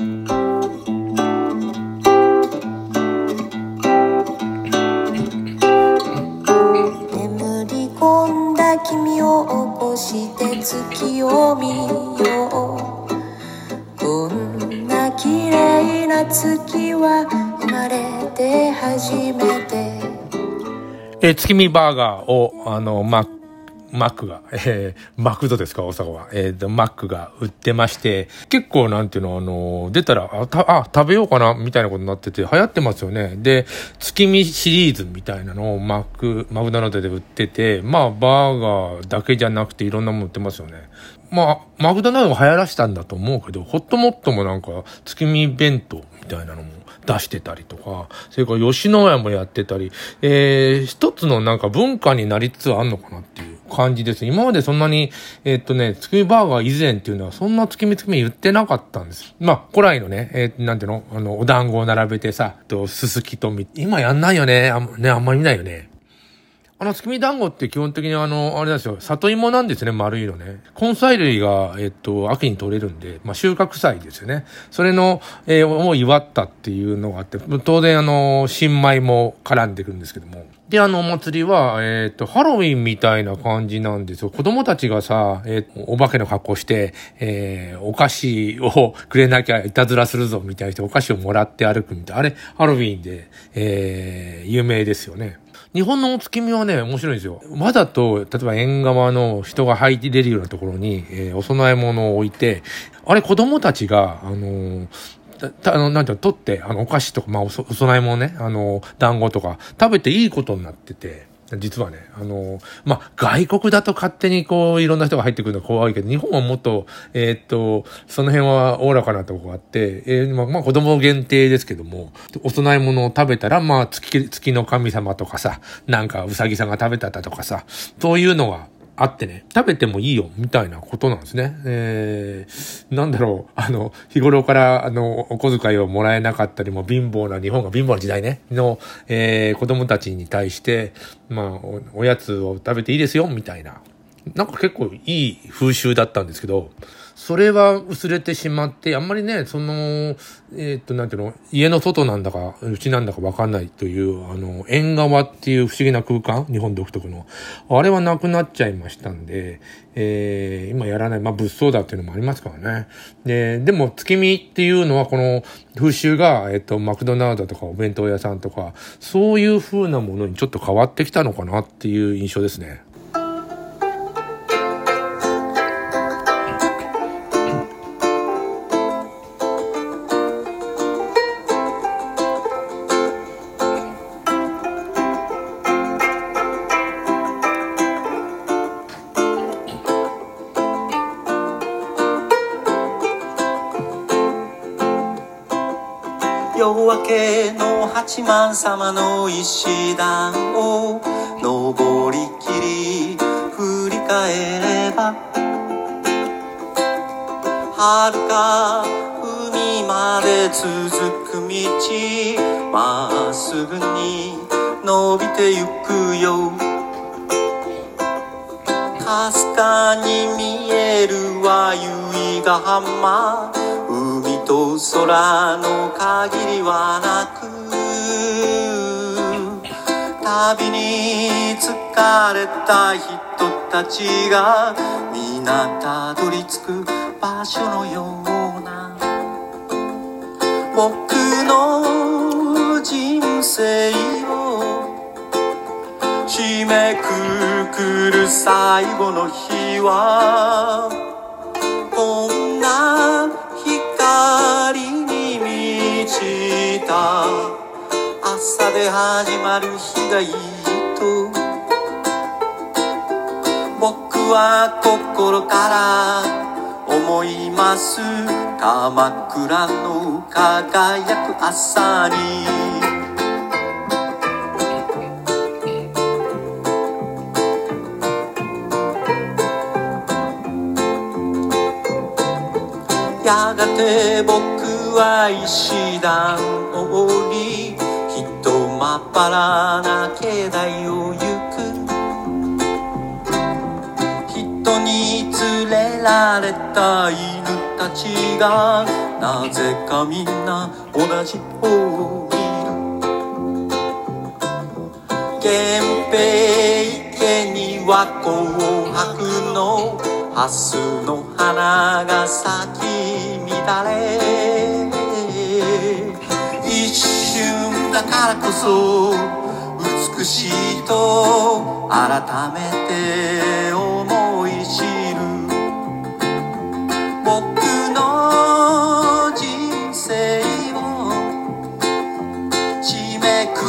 眠り込んだ君を起こして月を見よう。こんな綺麗な月は生まれて初めて。え月見バーガーを、あの、ママックが、えーマクドですか、大阪は。えーと、マックが売ってまして、結構なんていうの、あの、出たら、あ、たあ食べようかな、みたいなことになってて、流行ってますよね。で、月見シリーズみたいなのをマック、マクドナルドで売ってて、まあ、バーガーだけじゃなくていろんなもの売ってますよね。まあ、マクドナルドが流行らしたんだと思うけど、ホットモットもなんか、月見弁当みたいなのも出してたりとか、それから吉野家もやってたり、えー、一つのなんか文化になりつつあんのかなっていう感じです。今までそんなに、えーっとね、月見バーガー以前っていうのはそんな月見月見言ってなかったんです。まあ、古来のね、えーなんていうの？あの、お団子を並べてさ、と、すすきとみ、今やんないよね。あんね、あんまり見ないよね。あの、月見団子って基本的にあの、あれなんですよ、里芋なんですね、丸いのね。根菜類が、えっと、秋に取れるんで、まあ、収穫祭ですよね。それの、えーを祝ったっていうのがあって、当然あの、新米も絡んでくるんですけども。で、あの、お祭りは、えっと、ハロウィンみたいな感じなんですよ。子供たちがさ、えーお化けの格好して、えーお菓子をくれなきゃいたずらするぞ、みたいなして、お菓子をもらって歩くみたいな。あれ、ハロウィンで、え有名ですよね。日本のお月見はね、面白いんですよ。わざと、例えば縁側の人が入って出るようなところに、えーお供え物を置いて、あれ子供たちが、あのーたあの、なんていうの、取って、あの、お菓子とか、まあ、おお供え物ね、あの、団子とか、食べていいことになってて、実はね、あの、まあ、外国だと勝手にこう、いろんな人が入ってくるの怖いけど、日本はもっと、えーっと、その辺はおおらかなとこがあって、えーまあ、ま、子供限定ですけども、お供え物を食べたら、まあ、月、月の神様とかさ、なんか、うさぎさんが食べたとかさ、そういうのが、あってね、食べてもいいよ、みたいなことなんですね。えー、なんだろう、あの、日頃から、あの、お小遣いをもらえなかったりも、貧乏な、日本が貧乏な時代ね、の、えー、子供たちに対して、まあお、おやつを食べていいですよ、みたいな。なんか結構いい風習だったんですけど、それは薄れてしまって、あんまりね、その、えーっと、なんていうの、家の外なんだか、うちなんだかわかんないという、あの、縁側っていう不思議な空間、日本独特の。あれはなくなっちゃいましたんで、えー今やらない、まあ物騒だっていうのもありますからね。で、でも月見っていうのはこの風習が、えっと、マクドナルドとかお弁当屋さんとか、そういう風なものにちょっと変わってきたのかなっていう印象ですね。夜明けの八幡様の石段を登りきり振り返れば遥か海まで続く道まっすぐに伸びてゆくよ。かすかに見えるは由比ヶ浜。と空の限りはなく旅に疲れた人たちが皆たどり着く場所のような僕の人生を締めくくる最後の日は始まる日がいいと。僕は心から思います。鎌倉の輝く朝に。やがて僕は石段を降りまっぱらな境内を行く。人に連れられた犬たちがなぜかみんな同じ方を見る。源平池には紅白のハスの花が咲き乱れ。だからこそ美しいと改めて思い知る。僕の人生を締めく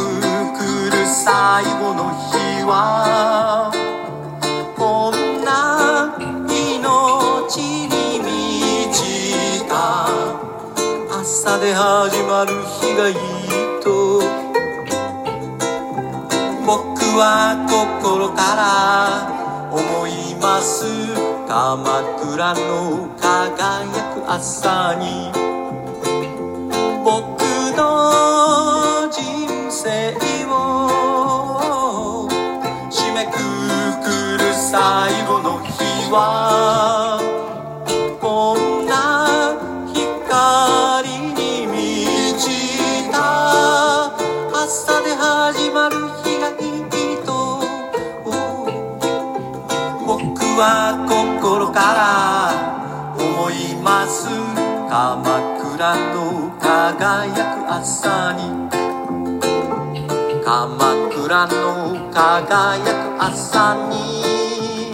くる最後の日はこんな命に満ちた。朝で始まる日がいい。は心から思います。鎌倉の輝く朝に僕の人生を締めくくる最後の日はは心から思います鎌倉の輝く朝に鎌倉の輝く朝に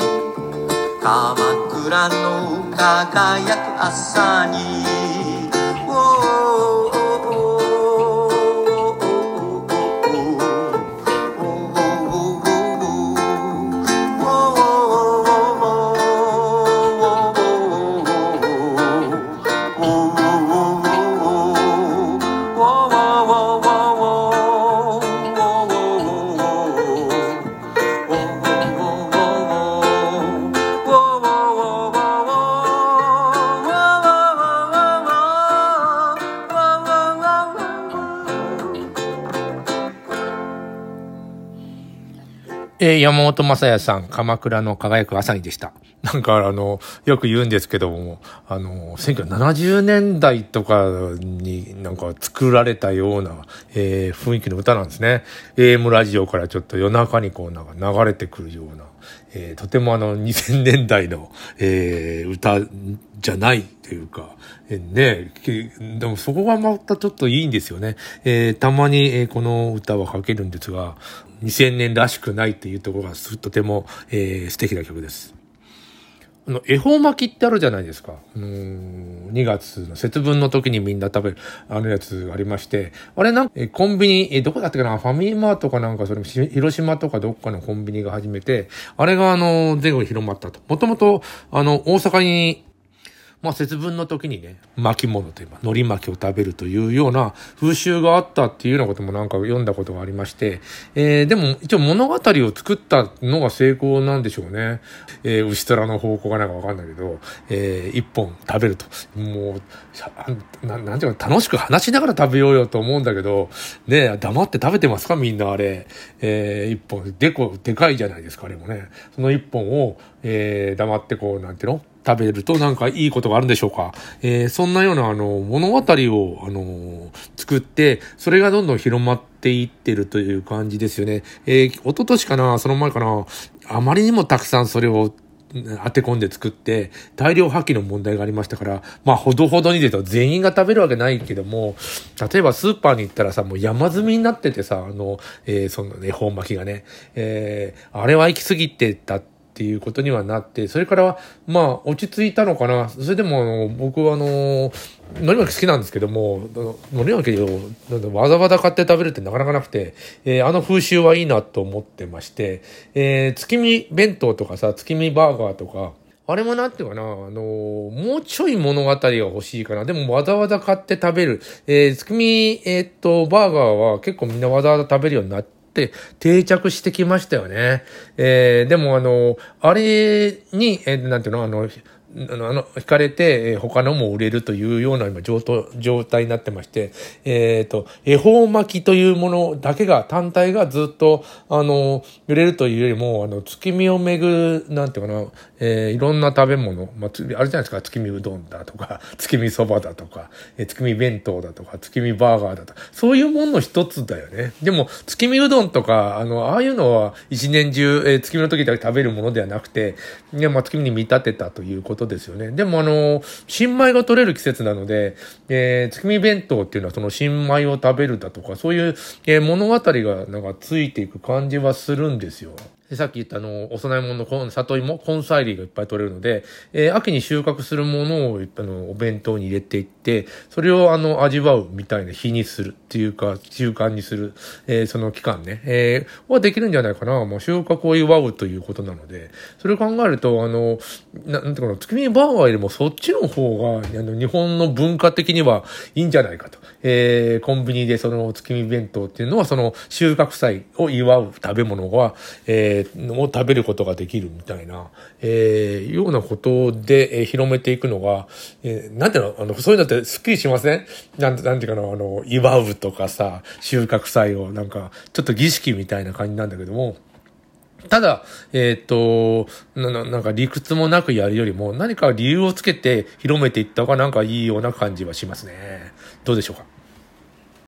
鎌倉の輝く朝にえー山本正也さん、鎌倉の輝く朝にでした。なんかあの、よく言うんですけども、あの、1970年代とかになんか作られたような、えー雰囲気の歌なんですね。AM ラジオからちょっと夜中にこうなんか流れてくるような、えーとてもあの2000年代の、えー歌じゃないというか、えーねでもそこがまたちょっといいんですよね。えーたまに、えーこの歌は書けるんですが、2000年らしくないっていうところがすとても、えー素敵な曲です。あの、恵方巻きってあるじゃないですか。あのー、2月の節分の時にみんな食べる、あのやつありまして、あれなんか、コンビニ、えどこだったかな？ファミリーマートかなんか、それも広島とかどっかのコンビニが始めて、あれがあの、全国広まったと。もともと、あの、大阪に、まあ節分の時にね、巻物といえば、海苔巻きを食べるというような風習があったっていうようなこともなんか読んだことがありまして、えー、でも一応物語を作ったのが成功なんでしょうね。えー、牛虎の方向がなんかわかんないけど、えー、一本食べると。もう、ななんていうか楽しく話しながら食べようよと思うんだけど、ね黙って食べてますか？みんなあれ。えー、一本、でこ、でかいじゃないですか、あれもね。その一本を、えー、黙ってこう、なんていうの？食べるとなんかいいことがあるんでしょうか。えーそんなようなあの物語をあの作って、それがどんどん広まっていってるという感じですよね。えー、一昨年かな、その前かな、あまりにもたくさんそれを当て込んで作って、大量破棄の問題がありましたから、まあ、ほどほどにでと全員が食べるわけないけども、例えばスーパーに行ったらさ、もう山積みになっててさ、あの、えーそのね、本巻きがね、えーあれは行き過ぎてたってっていうことにはなって、それからは、まあ、落ち着いたのかな。それでも、あの、僕はあの、海苔巻き好きなんですけども、の海苔巻きをわざわざ買って食べるってなかなかなくて、えーあの風習はいいなと思ってまして、えー月見弁当とかさ、月見バーガーとか、あれもなんていうかな、あのもうちょい物語が欲しいかな。でもわざわざ買って食べる。えー月見、えーっと、バーガーは結構みんなわざわざ食べるようになって、定着してきましたよね。えーでもあの、あれに、えーなんていうの、あの、あの、あの引かれて、えー、他のも売れるというような今状状態になってまして、えっ、ー、と、恵方巻きというものだけが、単体がずっと、あの、売れるというよりも、あの、月見をめぐる、なんていうかな、えー、いろんな食べ物、まあ、あれじゃないですか、月見うどんだとか、月見そばだとか、えー、月見弁当だとか、月見バーガーだとか、そういうものの一つだよね。でも、月見うどんとか、あの、ああいうのは一年中、えー、月見の時だけ食べるものではなくて、いや、まあ、月見に見立てたということですよね。でも、あの、新米が取れる季節なので、えー、月見弁当っていうのはその新米を食べるだとか、そういう、えー、物語がなんかついていく感じはするんですよ。さっき言ったあの、お供え物のコン、里芋、根菜類がいっぱい取れるので、えー、秋に収穫するものを、あの、お弁当に入れていって、それをあの、味わうみたいな日にするっていうか、習慣にする、えー、その期間ね、えー、はできるんじゃないかな。もう収穫を祝うということなので、それを考えると、あの、ななんていうかな、月見バーガーよりもそっちの方が、あの、日本の文化的にはいいんじゃないかと。えー、コンビニでその月見弁当っていうのは、その収穫祭を祝う食べ物は、えーー、を食べることができるみたいな、えー、ようなことで、えー、広めていくのが、えー、なんていうの、あの、そういうのってスッキリしません？なんて、なんていうかな、あの、祝うとかさ、収穫祭を、なんか、ちょっと儀式みたいな感じなんだけども、ただ、えっ、ー、とな、なんか理屈もなくやるよりも、何か理由をつけて広めていった方がなんかいいような感じはしますね。どうでしょうか？